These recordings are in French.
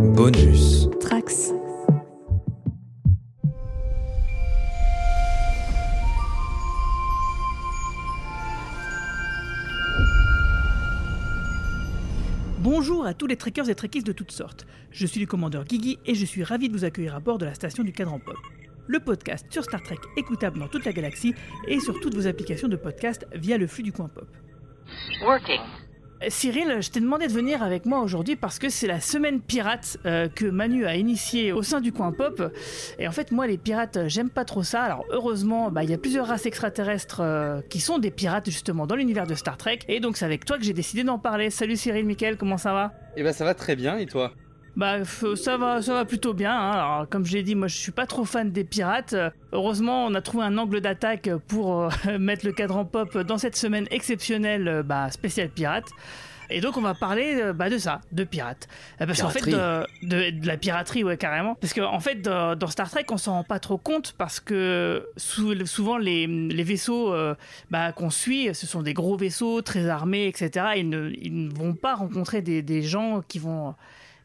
Bonus. Trax. Bonjour à tous les trekkers et trekkies de toutes sortes. Je suis le commandeur Guigui et je suis ravi de vous accueillir à bord de la station du Cadran Pop. Le podcast sur Star Trek écoutable dans toute la galaxie et sur toutes vos applications de podcast via le flux du coin pop. Working. Cyril, je t'ai demandé de venir avec moi aujourd'hui parce que c'est la semaine pirate euh, que Manu a initiée au sein du coin pop. Et en fait, moi, les pirates, euh, j'aime pas trop ça. Alors, heureusement, bah, il y a plusieurs races extraterrestres euh, qui sont des pirates justement dans l'univers de Star Trek. Et donc, c'est avec toi que j'ai décidé d'en parler. Salut Cyril, Mickaël, comment ça va? Eh ben ça va très bien et toi? Bah, ça va, ça va plutôt bien. hein. Alors, comme je l'ai dit, moi, je suis pas trop fan des pirates. Heureusement, on a trouvé un angle d'attaque pour euh, mettre le cadran pop dans cette semaine exceptionnelle, euh, bah, spéciale pirate. Et donc, on va parler euh, bah, de ça, de pirates. Parce qu'en fait, de, de- de la piraterie, ouais, carrément. Parce qu'en fait, dans, dans Star Trek, on s'en rend pas trop compte parce que sou- souvent, les, les vaisseaux bah, qu'on suit, ce sont des gros vaisseaux très armés, etc. Ils ne, ils ne vont pas rencontrer des, des gens qui vont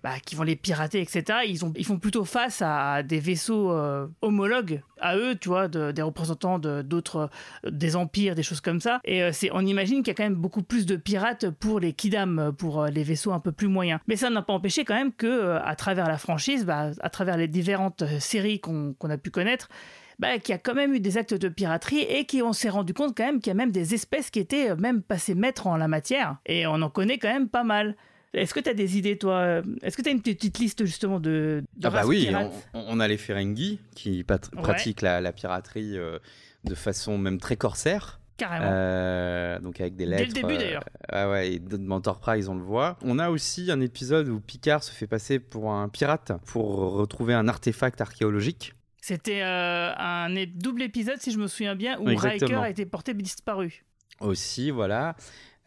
bah, qui vont les pirater, etc. Ils, ont, ils font plutôt face à des vaisseaux euh, homologues à eux, tu vois, de- des représentants d'autres, euh, des empires, des choses comme ça. Et euh, c'est, on imagine qu'il y a quand même beaucoup plus de pirates pour les kidam, pour les vaisseaux un peu plus moyens. Mais ça n'a pas empêché quand même que, à travers la franchise, bah, à travers les différentes séries qu'on, a pu connaître, bah, qu'il y a quand même eu des actes de piraterie et qu'on s'est rendu compte quand même qu'il y a même des espèces qui étaient même passées maîtres en la matière. Et on en connaît quand même pas mal. Est-ce que tu as des idées, toi Est-ce que tu as une petite liste justement de, de Ah bah oui, on, on a les Ferengi qui pat- Ouais. pratiquent la, la piraterie euh, de façon même très corsaire. Carrément. Euh, donc avec des Dès le lettres. début, euh, d'ailleurs. ah ouais, et dans Enterprise on le voit. On a aussi un épisode où Picard se fait passer pour un pirate pour retrouver un artefact archéologique. C'était euh, un double épisode, si je me souviens bien, où. Riker a été porté disparu. Aussi, voilà.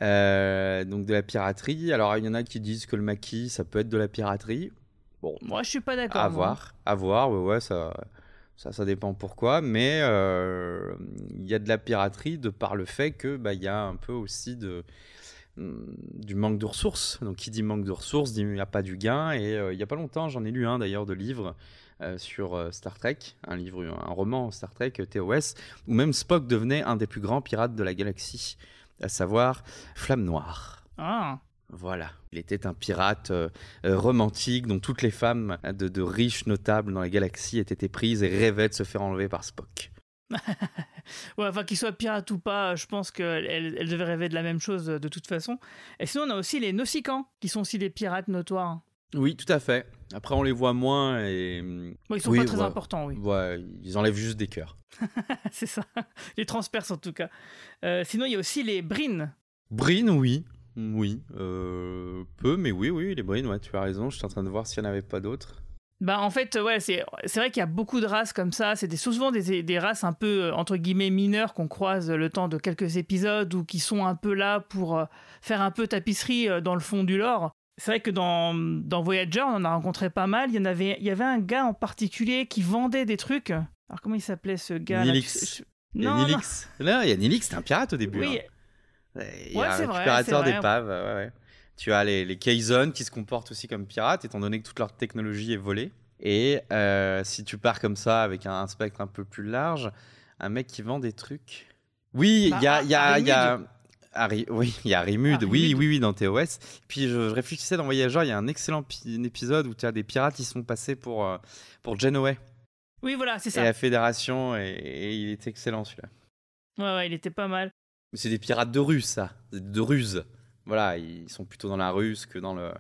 Euh, donc de la piraterie. Alors il y en a qui disent que le maquis ça peut être de la piraterie. Bon, Moi, je suis pas d'accord. À moi. voir, à voir, ouais, ouais, ça, ça, ça dépend pourquoi, mais euh, il y a de la piraterie de par le fait que bah, il y a un peu aussi de hum, du manque de ressources. Donc qui dit manque de ressources dit il n'y a pas du gain. Et euh, il y a pas longtemps, j'en ai lu un d'ailleurs de livres euh, sur euh, Star Trek, un livre, un roman Star Trek TOS, où même Spock devenait un des plus grands pirates de la galaxie, à savoir Flamme Noire. Ah. Voilà. Il était un pirate euh, euh, romantique dont toutes les femmes de, de riches notables dans la galaxie étaient éprises et rêvaient de se faire enlever par Spock. Ouais, enfin, qu'il soit pirate ou pas, je pense qu'elle elle, devait rêver de la même chose euh, de toute façon. Et sinon, on a aussi les Nausicans, qui sont aussi des pirates notoires. Oui, tout à fait. Après, on les voit moins et. Bon, ils sont Oui, pas très ouais. importants, oui. Ouais, ils enlèvent juste des cœurs. C'est ça. Les transperces, en tout cas. Euh, sinon, il y a aussi les Brines. Breen, oui. Oui. Euh, peu, mais oui, oui, les Breen, ouais, tu as raison. Je suis en train de voir s'il n'y en avait pas d'autres. Bah en fait ouais c'est vrai qu'il y a beaucoup de races comme ça c'est des, souvent des, des races un peu euh, entre guillemets mineures qu'on croise le temps de quelques épisodes ou qui sont un peu là pour faire un peu tapisserie dans le fond du lore c'est vrai que dans, dans Voyager on en a rencontré pas mal il y en avait il y avait un gars en particulier qui vendait des trucs alors comment il s'appelait ce gars Nilix. Non, non. Nilix. Là, il y a Nilix, c'est un pirate au début. oui hein. Il y a un vrai, récupérateur c'est vrai. d'épaves. ouais, ouais. Tu as les, les Kazon qui se comportent aussi comme pirates, étant donné que toute leur technologie est volée. Et euh, si tu pars comme ça, avec un, un spectre un peu plus large, un mec qui vend des trucs. Oui, il y a. Bah, y a, il y a... Harry- oui, il y a Rimud, oui, Arimud. oui, oui, dans TOS. Puis je, je réfléchissais dans Voyageur, il y a un excellent épisode où tu as des pirates qui sont passés pour, euh, pour Genoway oui voilà c'est et ça la Fédération, et, et il est excellent celui-là. ouais ouais il était pas mal Mais c'est des pirates de ruse, ça. De ruse. Voilà, ils sont plutôt dans la ruse que dans le.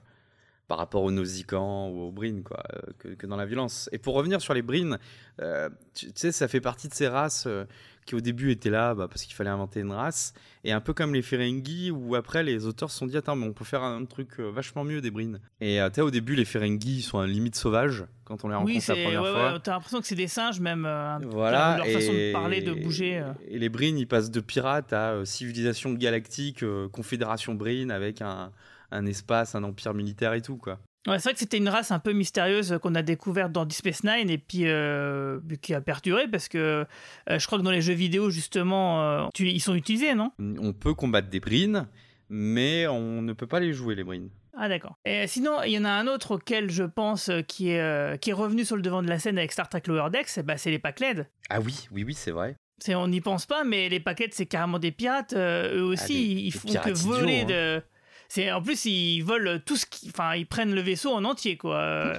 Par rapport aux Nausicans ou aux Brines, quoi, euh, que, que dans la violence. Et pour revenir sur les Brines, euh, tu, sais, ça fait partie de ces races euh, qui au début étaient là bah, parce qu'il fallait inventer une race. Et un peu comme les Ferengi, où après les auteurs se sont dit, attends, mais on peut faire un truc euh, vachement mieux des Brines. Et tu sais, au début, les Ferengi ils sont à limite sauvages quand on les rencontre oui la première ouais, fois. ouais, t'as l'impression que c'est des singes même Voilà, leur façon de parler de bouger. Et les Brines, ils passent de pirates à civilisation galactique, confédération Brine, avec un, un espace, un empire militaire et tout, quoi. Ouais, c'est vrai que c'était une race un peu mystérieuse qu'on a découverte dans Deep Space Nine et puis euh, qui a perturbé parce que euh, je crois que dans les jeux vidéo justement euh, tu- ils sont utilisés non? On peut combattre des Brines, mais on ne peut pas les jouer, les Brines. Ah d'accord. Et sinon, il y en a un autre auquel je pense qui est, qui est revenu sur le devant de la scène avec Star Trek Lower Decks, bah, c'est les Pakled. Ah oui, oui, oui, c'est vrai. On n'y pense pas, mais les Pakled, c'est carrément des pirates. euh, eux aussi, Ah, des- ils font que idiots, voler hein. de... C'est, en plus, ils volent tout ce qui... Enfin, ils prennent le vaisseau en entier, quoi.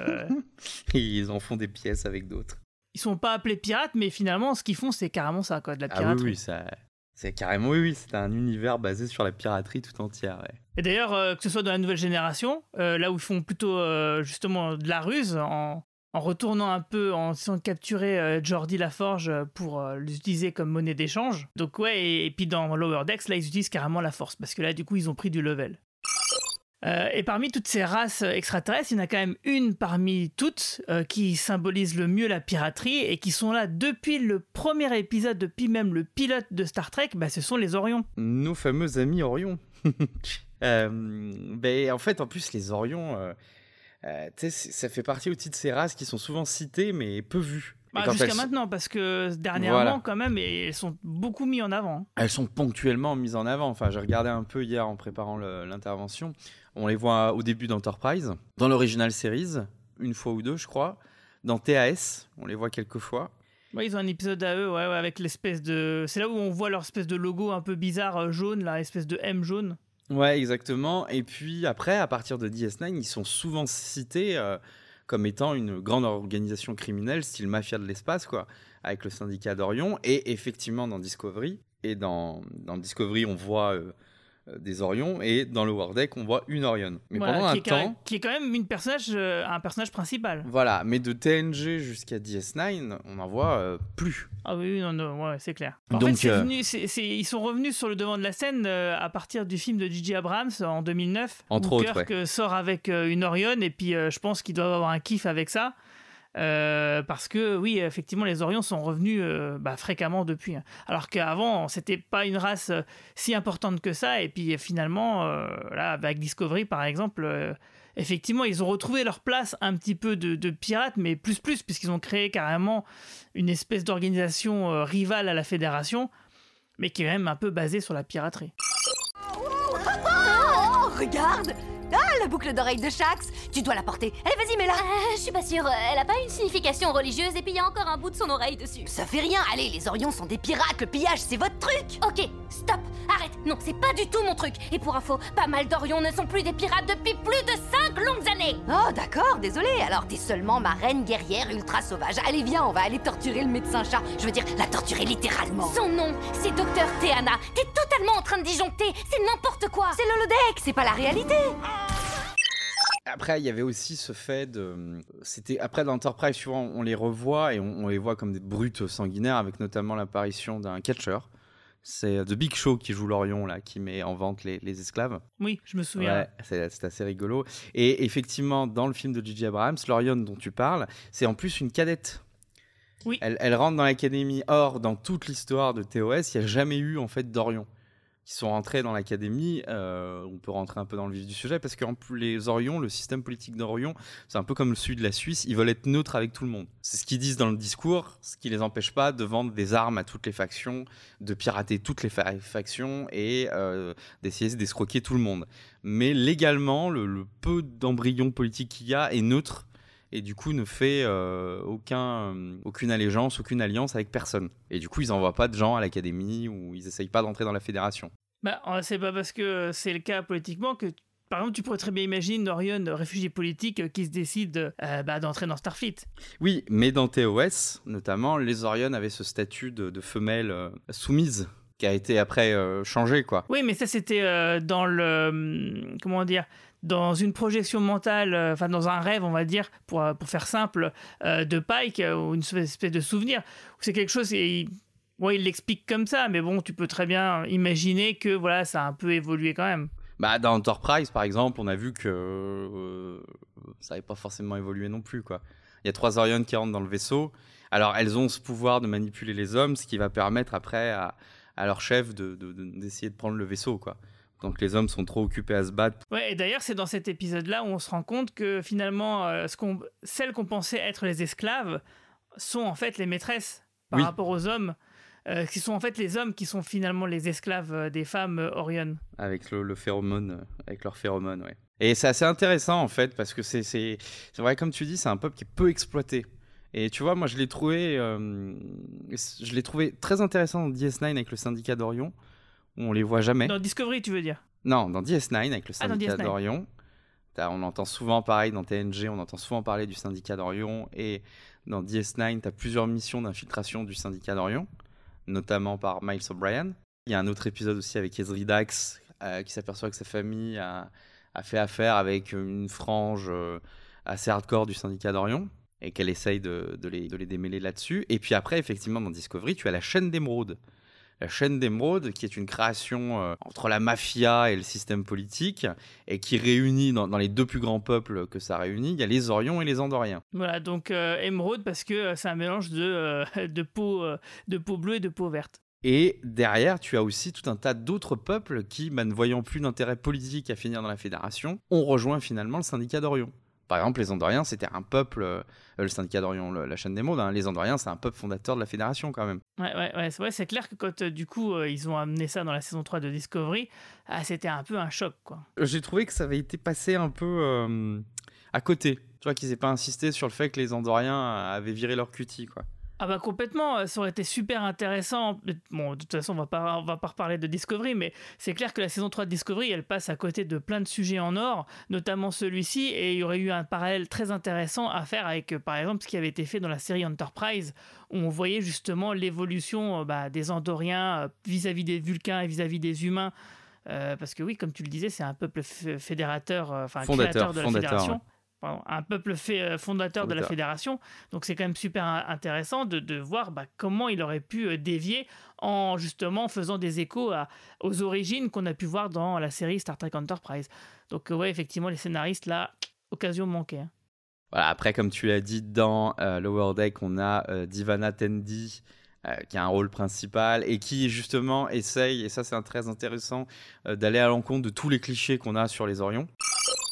Ils en font des pièces avec d'autres. ils sont pas appelés pirates, mais finalement, ce qu'ils font, c'est carrément ça, quoi, de la Ah piraterie. oui, oui, ça. C'est carrément, oui, oui, c'est un univers basé sur la piraterie tout entière. ouais. Et d'ailleurs, euh, que ce soit dans la nouvelle génération, euh, là où ils font plutôt euh, justement de la ruse, en, en retournant un peu, en essayant de capturer Jordi Laforge pour l'utiliser comme monnaie d'échange. Donc ouais, et, et puis dans Lower Decks, là, ils utilisent carrément la force, parce que là, du coup, ils ont pris du level. Euh, et parmi toutes ces races extraterrestres, il y en a quand même une parmi toutes euh, qui symbolise le mieux la piraterie et qui sont là depuis le premier épisode, depuis même le pilote de Star Trek, bah, ce sont les Orions. Nos fameux amis Orion. Euh, ben, en fait, en plus, les Orions, euh, ça fait partie aussi de ces races qui sont souvent citées mais peu vues. Bah, Jusqu'à elles, maintenant, parce que dernièrement, Voilà. quand même, elles sont beaucoup mis en avant. elles sont ponctuellement mises en avant. Enfin, j'ai regardé un peu hier en préparant l'intervention. On les voit au début d'Enterprise, dans l'original series, une fois ou deux, je crois. Dans TAS, on les voit quelques fois. Ouais, ils ont un épisode à eux, ouais, ouais, avec l'espèce de. C'est là où on voit leur espèce de logo un peu bizarre euh, jaune, là, espèce de M jaune. Ouais, exactement. Et puis après, à partir de DS9, ils sont souvent cités euh, comme étant une grande organisation criminelle, style mafia de l'espace, quoi, avec le syndicat d'Orion. Et effectivement, dans Discovery, et dans, dans Discovery, on voit euh, euh, des Orions, et dans le War Deck, on voit une Orion. Mais Voilà, pendant qui, un est quand même, temps, qui est quand même une personnage, euh, un personnage principal. voilà. Mais de TNG jusqu'à DS9, on en voit euh, plus. Ah oui, oui, non, non, ouais, c'est clair. En Donc, fait, euh, ils sont revenus sur le devant de la scène euh, à partir du film de J.J. Abrams en 2009. Entre où autres, Kirk euh, sort avec euh, une Orion, et puis euh, je pense qu'ils doivent avoir un kiff avec ça. Euh, parce que oui, effectivement, les Orions sont revenus euh, bah, fréquemment depuis. hein. Alors qu'avant, c'était pas une race euh, si importante que ça. Et puis finalement, là, avec Discovery par exemple, effectivement, ils ont retrouvé leur place un petit peu de, de pirates, mais plus plus, puisqu'ils ont créé carrément une espèce d'organisation rivale à la Fédération, mais qui est même un peu basée sur la piraterie. Oh, regarde la boucle d'oreille de Shax Tu dois la porter. Allez, vas-y, mets-la Euh, je suis pas sûre, elle a pas une signification religieuse et puis il y a encore un bout de son oreille dessus. Ça fait rien, allez, les Orions sont des pirates, le pillage, c'est votre truc Ok, stop, arrête, non, c'est pas du tout mon truc. Et pour info, pas mal d'Orions ne sont plus des pirates depuis plus de 5 longues années. Oh, d'accord, désolé, alors t'es seulement ma reine guerrière ultra sauvage. Allez, viens, on va aller torturer le médecin chat. Je veux dire, la torturer littéralement. Son nom, c'est Docteur Théana. T'es totalement en train de disjoncter, c'est n'importe quoi. C'est l'holodeck, c'est pas la réalité Après, il y avait aussi ce fait de. C'était après dans Enterprise, souvent on les revoit et on, on les voit comme des brutes sanguinaires, avec notamment l'apparition d'un catcher. C'est The Big Show qui joue l'Orion là, qui met en vente les, les esclaves. Oui, je me souviens. Ouais, c'est assez rigolo. Et effectivement, dans le film de J.J. Abrams, l'Orion dont tu parles, c'est en plus une cadette. Oui. Elle, elle rentre dans l'académie. Or, dans toute l'histoire de TOS, il n'y a jamais eu en fait d'Orion sont rentrés dans l'académie. Euh, on peut rentrer un peu dans le vif du sujet parce que les Orions, le système politique d'Orion, c'est un peu comme celui de la Suisse. Ils veulent être neutres avec tout le monde. C'est ce qu'ils disent dans le discours, ce qui les empêche pas de vendre des armes à toutes les factions, de pirater toutes les fa- factions et euh, d'essayer d'escroquer tout le monde. Mais légalement, le, peu d'embryon politique qu'il y a est neutre et du coup ne fait euh, aucun, aucune allégeance, aucune alliance avec personne. Et du coup, ils n'envoient pas de gens à l'académie ou ils essayent pas d'entrer dans la fédération. Bah, euh, c'est pas parce que c'est le cas politiquement que, par exemple, tu pourrais très bien imaginer une Orion réfugié politique euh, qui se décide euh, bah, d'entrer dans Starfleet. Oui, mais dans TOS, notamment, les Orion avaient ce statut de, de femelle euh, soumise qui a été après euh, changé, quoi. Oui, mais ça, c'était euh, dans le. hum, Comment dire dans une projection mentale, euh, enfin dans un rêve, on va dire, pour, euh, pour faire simple, euh, de Pike, euh, ou une espèce de souvenir. C'est quelque chose, et il, ouais, il l'explique comme ça, mais bon, tu peux très bien imaginer que voilà, ça a un peu évolué quand même. Bah, dans Enterprise, par exemple, on a vu que euh, ça n'avait pas forcément évolué non plus, quoi. Il y a trois Orion qui rentrent dans le vaisseau. Alors, elles ont ce pouvoir de manipuler les hommes, ce qui va permettre après à, à leur chef de- de- de- d'essayer de, prendre le vaisseau, quoi. Donc, les hommes sont trop occupés à se battre. Ouais, et d'ailleurs, c'est dans cet épisode-là où on se rend compte que finalement, euh, ce celles qu'on pensait être les esclaves sont en fait les maîtresses par Oui. rapport aux hommes, euh, qui sont en fait les hommes qui sont finalement les esclaves euh, des femmes euh, Orion. Avec le, le phéromone, euh, avec leur phéromone, ouais. Et c'est assez intéressant en fait, parce que c'est c'est c'est vrai, comme tu dis, c'est un peuple qui est peu exploité. Et tu vois, moi je l'ai trouvé, euh, je l'ai trouvé très intéressant dans DS9 avec le syndicat d'Orion, où on les voit jamais. Dans Discovery, tu veux dire? Non, dans DS9 avec le Ah, syndicat DS9. d'Orion. T'as- On entend souvent pareil dans TNG, on entend souvent parler du syndicat d'Orion. Et dans DS9, tu as plusieurs missions d'infiltration du syndicat d'Orion, notamment par Miles O'Brien. Il y a un autre épisode aussi avec Ezri Dax euh, qui s'aperçoit que sa famille a, fait affaire avec une frange euh, assez hardcore du syndicat d'Orion et qu'elle essaye de, de les, de les démêler là-dessus. Et puis après, effectivement, dans Discovery, tu as la chaîne d'émeraude. La chaîne d'émeraude, qui est une création euh, entre la mafia et le système politique, et qui réunit dans, dans les deux plus grands peuples que ça réunit, il y a les Orions et les Andoriens. Voilà, donc euh, émeraude parce que euh, c'est un mélange de, euh, de, peau, de peau bleue et de peau verte. Et derrière, tu as aussi tout un tas d'autres peuples qui, bah, ne voyant plus d'intérêt politique à finir dans la fédération, ont rejoint finalement le syndicat d'Orion. Par exemple, les Andoriens, c'était un peuple, euh, le syndicat d'Orion, le- la chaîne d'émeraude, hein, les Andoriens, c'est un peuple fondateur de la fédération quand même. Ouais, ouais, ouais, c'est clair que quand euh, du coup euh, ils ont amené ça dans la saison 3 de Discovery, ah, c'était un peu un choc quoi. J'ai trouvé que ça avait été passé un peu euh, à côté. Tu vois qu'ils n'aient pas insisté sur le fait que les Andoriens avaient viré leur cutie, quoi. Ah bah complètement, euh, ça aurait été super intéressant. Bon, de toute façon, on va pas, on va pas reparler de Discovery, mais c'est clair que la saison 3 de Discovery, elle passe à côté de plein de sujets en or, notamment celui-ci, et il y aurait eu un parallèle très intéressant à faire avec, euh, par exemple, ce qui avait été fait dans la série Enterprise, où on voyait justement l'évolution euh, bah, des Andoriens vis-à-vis des Vulcains et vis-à-vis des humains. Euh, parce que oui, comme tu le disais, c'est un peuple fédérateur, enfin Fondateur, créateur de la fondateur, fédération. ouais. Pardon, un peuple fait, euh, fondateur de la fédération. Donc c'est quand même super in- intéressant de, de voir bah, comment il aurait pu euh, dévier en justement faisant des échos à- aux origines qu'on a pu voir dans la série Star Trek Enterprise. Donc euh, ouais, effectivement, les scénaristes là, occasion manquée. hein. Voilà, après, comme tu l'as dit, dans euh, Lower Deck, on a euh, Divana Tendi, euh, qui a un rôle principal et qui, justement, essaye, et ça c'est très intéressant, euh, d'aller à l'encontre de tous les clichés qu'on a sur les Orions.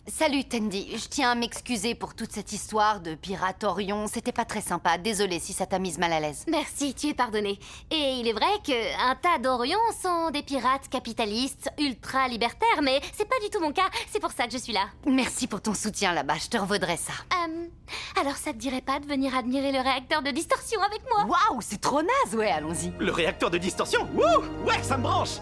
Salut Tandy, je tiens à m'excuser pour toute cette histoire de pirate Orion. C'était pas très sympa. Désolée si ça t'a mise mal à l'aise. Merci, tu es pardonné. Et il est vrai que un tas d'Orions sont des pirates capitalistes, ultra libertaires, mais c'est pas du tout mon cas, c'est pour ça que je suis là. Merci pour ton soutien là-bas, je te revaudrai ça. Euh, alors ça te dirait pas de venir admirer le réacteur de distorsion avec moi? Waouh, c'est trop naze, ouais, allons-y. Le réacteur de distorsion? Wouh Ouais, ça me branche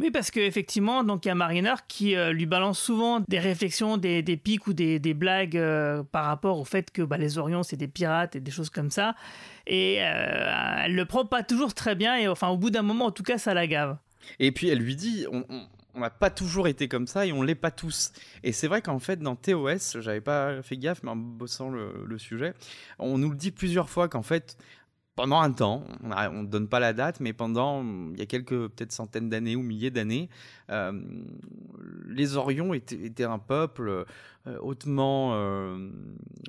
Oui, parce qu'effectivement, il y a Mariner qui euh, lui balance souvent des réflexions, des, des pics ou des, des blagues euh, par rapport au fait que bah, les Orions c'est des pirates et des choses comme ça. Et euh, elle le prend pas toujours très bien et enfin au bout d'un moment en tout cas ça la gave. Et puis elle lui dit, on- on n'a pas toujours été comme ça et on l'est pas tous. Et c'est vrai qu'en fait, dans TOS, j'avais pas fait gaffe, mais en bossant le sujet, on nous le dit plusieurs fois qu'en fait, pendant un temps, on ne donne pas la date, mais pendant, il y a quelques peut-être centaines d'années ou milliers d'années, euh, les Orions étaient, un peuple euh, hautement euh,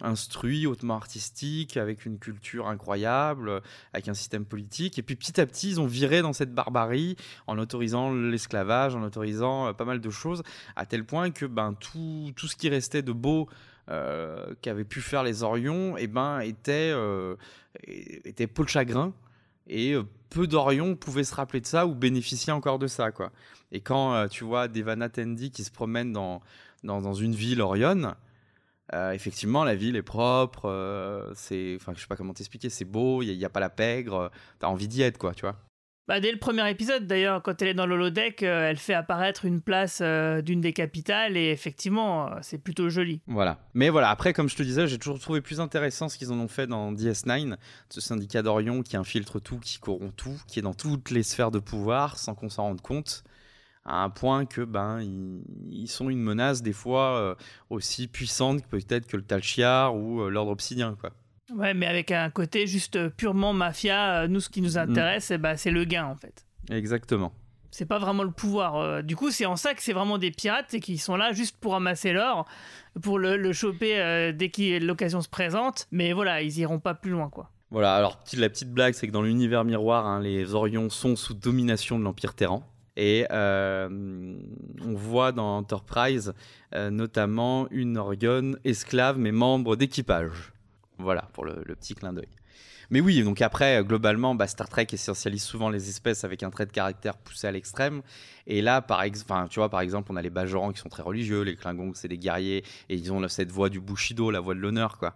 instruit, hautement artistique, avec une culture incroyable, avec un système politique. Et puis petit à petit, ils ont viré dans cette barbarie en autorisant l'esclavage, en autorisant pas mal de choses, à tel point que ben, tout, tout ce qui restait de beau euh, qu'avaient pu faire les Orions eh ben, était, euh, était peau de chagrin. Et euh, peu d'Orions pouvaient se rappeler de ça ou bénéficier encore de ça. Quoi. Et quand euh, tu vois Devana Tendi qui se promène dans, dans, une ville Orion, euh, effectivement, la ville est propre, euh, c'est, enfin, je sais pas comment t'expliquer, c'est beau, il n'y a, pas la pègre, t'as envie d'y être, quoi, tu vois. Bah, dès le premier épisode, d'ailleurs, quand elle est dans l'holodeck, euh, elle fait apparaître une place euh, d'une des capitales et effectivement, euh, c'est plutôt joli. Voilà. Mais voilà, après, comme je te disais, j'ai toujours trouvé plus intéressant ce qu'ils en ont fait dans DS9, ce syndicat d'Orion qui infiltre tout, qui corrompt tout, qui est dans toutes les sphères de pouvoir sans qu'on s'en rende compte, à un point que ben ils, sont une menace des fois euh, aussi puissante peut-être que le Talchiar ou l'ordre obsidien, quoi. Ouais, mais avec un côté juste euh, purement mafia, euh, nous, ce qui nous intéresse, eh ben, c'est le gain en fait. Exactement. C'est pas vraiment le pouvoir. euh, du coup, c'est en ça que c'est vraiment des pirates et qui sont là juste pour amasser l'or, pour le, le choper euh, dès que l'occasion se présente. Mais voilà, ils iront pas plus loin, quoi. Voilà, alors la petite blague, c'est que dans l'univers miroir, hein, les Orions sont sous domination de l'Empire Terran. Et euh, on voit dans Enterprise euh, notamment une Orion esclave mais membre d'équipage. Voilà, pour le, petit clin d'œil. Mais oui, donc après, globalement, bah, Star Trek essentialise souvent les espèces avec un trait de caractère poussé à l'extrême. Et là, par tu vois, par exemple, on a les Bajorans qui sont très religieux, les Klingons, c'est des guerriers, et ils ont cette voix du Bushido, la voix de l'honneur, quoi.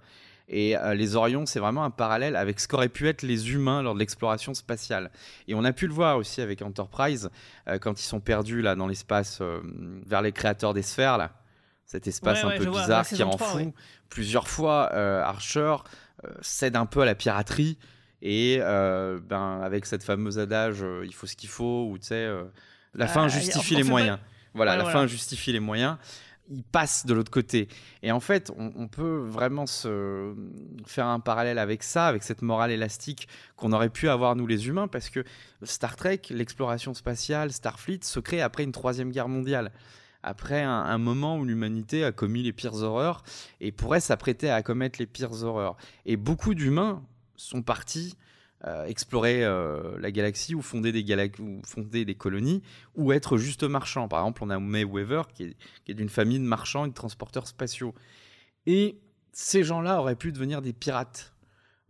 Et euh, les Orions, c'est vraiment un parallèle avec ce qu'auraient pu être les humains lors de l'exploration spatiale. Et on a pu le voir aussi avec Enterprise, euh, quand ils sont perdus là dans l'espace euh, vers les créateurs des sphères, là. Cet espace un peu bizarre qui rend fou. Plusieurs fois, Archer cède un peu à la piraterie. Et ben, avec cette fameuse adage, il faut ce qu'il faut, ou tu sais, la fin justifie les moyens. Voilà, la fin justifie les moyens il passe de l'autre côté. Et en fait, on, peut vraiment se faire un parallèle avec ça, avec cette morale élastique qu'on aurait pu avoir nous les humains, parce que Star Trek, l'exploration spatiale, Starfleet se crée après une troisième guerre mondiale. Après un, moment où l'humanité a commis les pires horreurs et pourrait s'apprêter à commettre les pires horreurs. Et beaucoup d'humains sont partis euh, explorer euh, la galaxie ou fonder des, colonies ou être juste marchand. Par exemple, on a May Weaver qui est, est d'une famille de marchands et de transporteurs spatiaux. Et ces gens-là auraient pu devenir des pirates,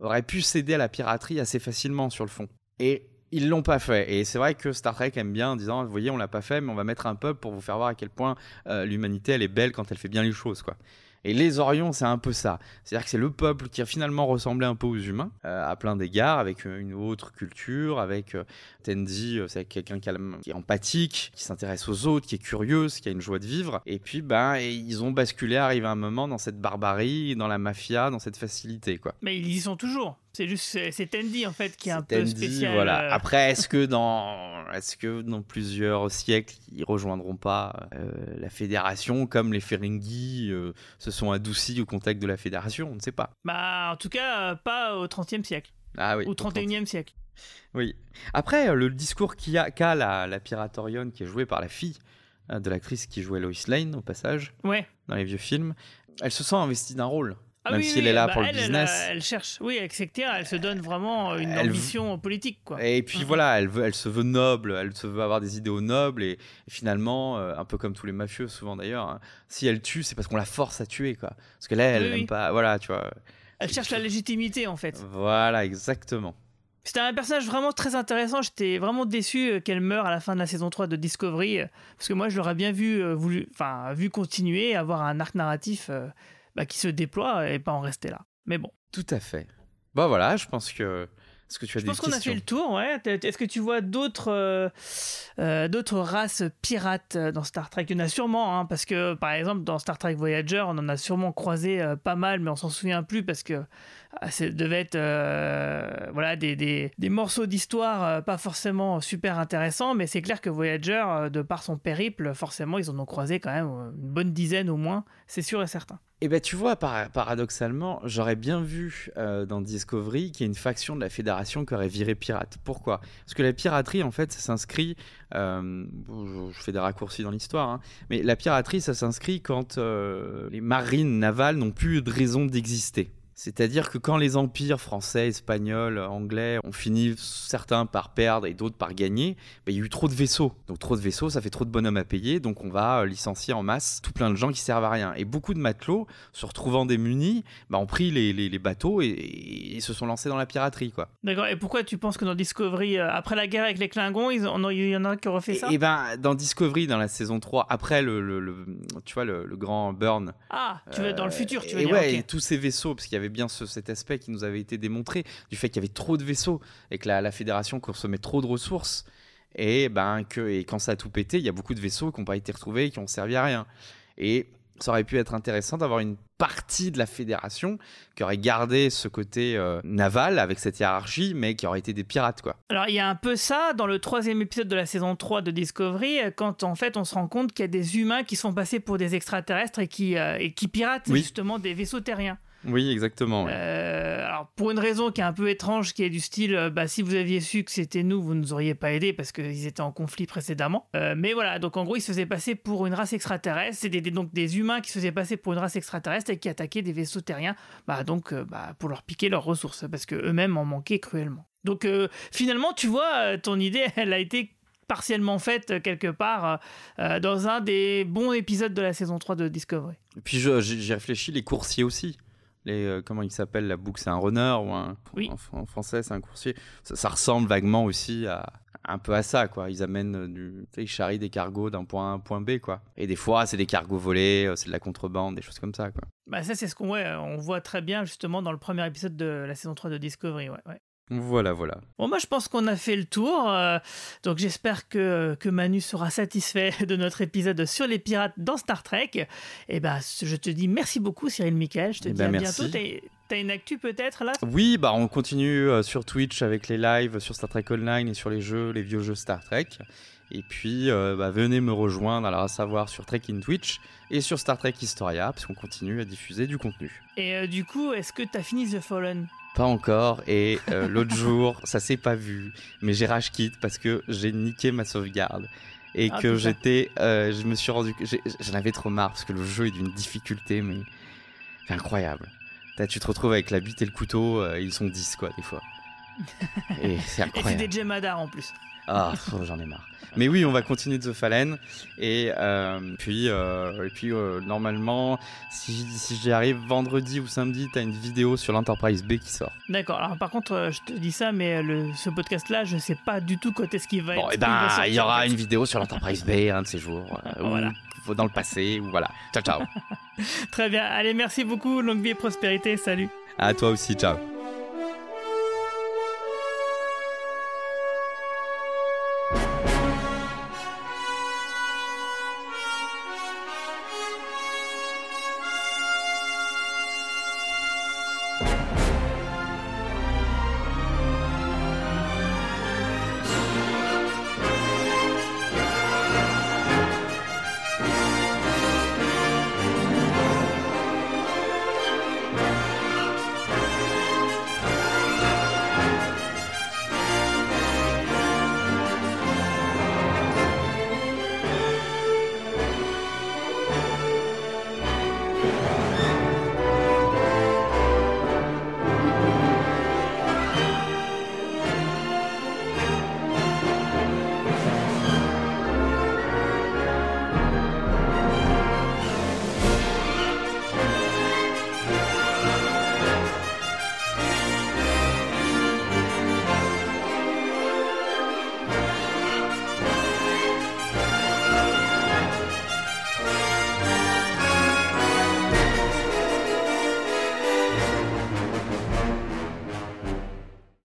auraient pu céder à la piraterie assez facilement sur le fond. Et ils l'ont pas fait. Et c'est vrai que Star Trek aime bien en disant, vous voyez, on l'a pas fait, mais on va mettre un peuple pour vous faire voir à quel point euh, l'humanité, elle est belle quand elle fait bien les choses, quoi. Et les Orions, c'est un peu ça. C'est-à-dire que c'est le peuple qui a finalement ressemblé un peu aux humains, euh, à plein d'égards, avec euh, une autre culture, avec euh, c'est quelqu'un qui, est empathique, qui s'intéresse aux autres, qui est curieuse, qui a une joie de vivre. Et puis, ben, ils ont basculé, arrivé à un moment dans cette barbarie, dans la mafia, dans cette facilité, quoi. Mais ils y sont toujours. C'est juste, c'est Tendi en fait qui est un peu spécial. Voilà. Après, est-ce que dans, est-ce que dans plusieurs siècles, ils rejoindront pas la fédération comme les Ferengi se sont adoucis au contact de la fédération? On ne sait pas. Bah, en tout cas, pas au 30e siècle. Ah oui. Au 31e siècle. Oui. Après, euh, le discours qu'a qu la, la Piratorion, qui est jouée par la fille euh, de l'actrice qui jouait Lois Lane, au passage, ouais. dans les vieux films, elle se sent investie d'un rôle. Ah même oui, si elle est là bah pour elle, le business. Elle, elle, cherche, oui, etc. Elle se donne vraiment une Elle ambition politique, quoi. Et puis voilà, elle, veut, elle se veut noble, elle se veut avoir des idéaux nobles, et, et finalement, euh, un peu comme tous les mafieux, souvent d'ailleurs, hein, si elle tue, c'est parce qu'on la force à tuer, quoi. Parce que là, elle n'aime oui. pas. Voilà, tu vois. Elle cherche la légitimité, en fait. Voilà, exactement. C'était un personnage vraiment très intéressant. J'étais vraiment déçu euh, qu'elle meure à la fin de la saison 3 de Discovery. euh, Parce que moi, je l'aurais bien vu, euh, voulu, enfin, vu continuer, avoir un arc narratif euh, bah, qui se déploie et pas en rester là. Mais bon. Tout à fait. Bon, voilà, je pense que. Est-ce que tu as Je des pense qu'on a fait le tour, ouais. Est-ce que tu vois d'autres euh, euh, d'autres races pirates euh, dans Star Trek? Il y en a sûrement, hein, parce que par exemple dans Star Trek Voyager, on en a sûrement croisé euh, pas mal, mais on s'en souvient plus parce que ça devait être euh, voilà, des, des, des morceaux d'histoire euh, pas forcément super intéressants, mais c'est clair que Voyager, euh, de par son périple, forcément ils en ont croisé quand même une bonne dizaine au moins, c'est sûr et certain. Eh ben, tu vois, par- paradoxalement, j'aurais bien vu dans Discovery qu'il y a une faction de la Fédération qui aurait viré pirate. Pourquoi? Parce que la piraterie, en fait, ça s'inscrit. je, fais des raccourcis dans l'histoire, hein, mais la piraterie, ça s'inscrit quand les marines navales n'ont plus de raison d'exister. C'est-à-dire que quand les empires français, espagnols, anglais ont fini certains par perdre et d'autres par gagner, ben, il y a eu trop de vaisseaux. Donc trop de vaisseaux, ça fait trop de bonhommes à payer, donc on va euh, licencier en masse tout plein de gens qui servent à rien. Et beaucoup de matelots, se retrouvant démunis, ben, ont pris les, les- les bateaux et, et- et se sont lancés dans la piraterie. quoi. D'accord, et pourquoi tu penses que dans Discovery, euh, après la guerre avec les Klingons, ont- il y en a qui auraient fait Et, ça et ben dans Discovery, dans la saison 3, après le, le- le- tu vois, le, le grand burn, Ah, tu veux dans le futur, tu veux et dire ouais, et tous ces vaisseaux, parce qu'il y avait bien ce- cet aspect qui nous avait été démontré, du fait qu'il y avait trop de vaisseaux et que la, la fédération consommait trop de ressources. Et, ben, que, et quand ça a tout pété, il y a beaucoup de vaisseaux qui n'ont pas été retrouvés et qui ont servi à rien. Et ça aurait pu être intéressant d'avoir une partie de la fédération qui aurait gardé ce côté euh, naval avec cette hiérarchie, mais qui aurait été des pirates, quoi. Alors il y a un peu ça dans le troisième épisode de la saison 3 de Discovery, euh, quand en fait on se rend compte qu'il y a des humains qui sont passés pour des extraterrestres et qui, euh, et qui piratent Oui. justement des vaisseaux terriens. Oui, exactement. ouais. Euh, alors pour une raison qui est un peu étrange, qui est du style, euh, bah, si vous aviez su que c'était nous, vous ne nous auriez pas aidés parce qu'ils étaient en conflit précédemment. Euh, mais voilà, donc en gros ils se faisaient passer pour une race extraterrestre, c'est des, donc des humains qui se faisaient passer pour une race extraterrestre et qui attaquaient des vaisseaux terriens, bah, donc euh, bah, pour leur piquer leurs ressources, parce que eux-mêmes en manquaient cruellement. Donc euh, finalement, tu vois, ton idée, elle a été partiellement faite quelque part euh, dans un des bons épisodes de la saison 3 de Discovery. Et puis j'ai réfléchi, les coursiers aussi. Les euh, comment il s'appelle la boucle, c'est un runner ou un Oui. en, en français c'est un coursier. Ça, ça ressemble vaguement aussi à un peu à ça quoi. Ils amènent euh, du, ils charrient des cargos d'un point A à un point B quoi. Et des fois c'est des cargos volés, euh, c'est de la contrebande, des choses comme ça quoi. Bah ça c'est ce qu'on ouais, on voit très bien justement dans le premier épisode de la saison 3 de Discovery. Ouais, ouais. Voilà voilà. Bon, moi je pense qu'on a fait le tour, euh, donc j'espère que, que Manu sera satisfait de notre épisode sur les pirates dans Star Trek. Et bah je te dis merci beaucoup Cyril Michael, je te Eh dis ben, à merci. bientôt. T'as- T'as une actu peut-être là? Oui, bah on continue euh, sur Twitch avec les lives sur Star Trek Online et sur les jeux, les vieux jeux Star Trek. Et puis, euh, bah, venez me rejoindre, alors à savoir sur Trek in Twitch et sur Star Trek Historia, parce qu'on continue à diffuser du contenu. Et euh, du coup, est-ce que t'as fini The Fallen? Pas encore, et euh, l'autre jour, ça s'est pas vu, mais j'ai rage quit parce que j'ai niqué ma sauvegarde. Et Ah, que j'étais. je me suis rendu. J'en avais trop marre parce que le jeu est d'une difficulté, mais. C'est incroyable. T'as- Tu te retrouves avec la bite et le couteau, ils sont 10 quoi, des fois. Et c'est Et incroyable. c'était Jemadar en plus. Ah, j'en ai marre. Mais oui, on va continuer The Fallen. Et euh, puis, euh, et puis euh, normalement, si, si j'y arrive vendredi ou samedi, t'as une vidéo sur l'Enterprise B qui sort. D'accord, alors par contre, je te dis ça, mais le, ce podcast-là, je sais pas du tout quand est-ce qu'il va Bon, être. et ben, il y en aura fait. une vidéo sur l'Enterprise B un de ces jours. euh, ou Voilà. dans le passé, ou voilà. Ciao, ciao. Très bien, allez, merci beaucoup, longue vie et prospérité, salut. à toi aussi, ciao.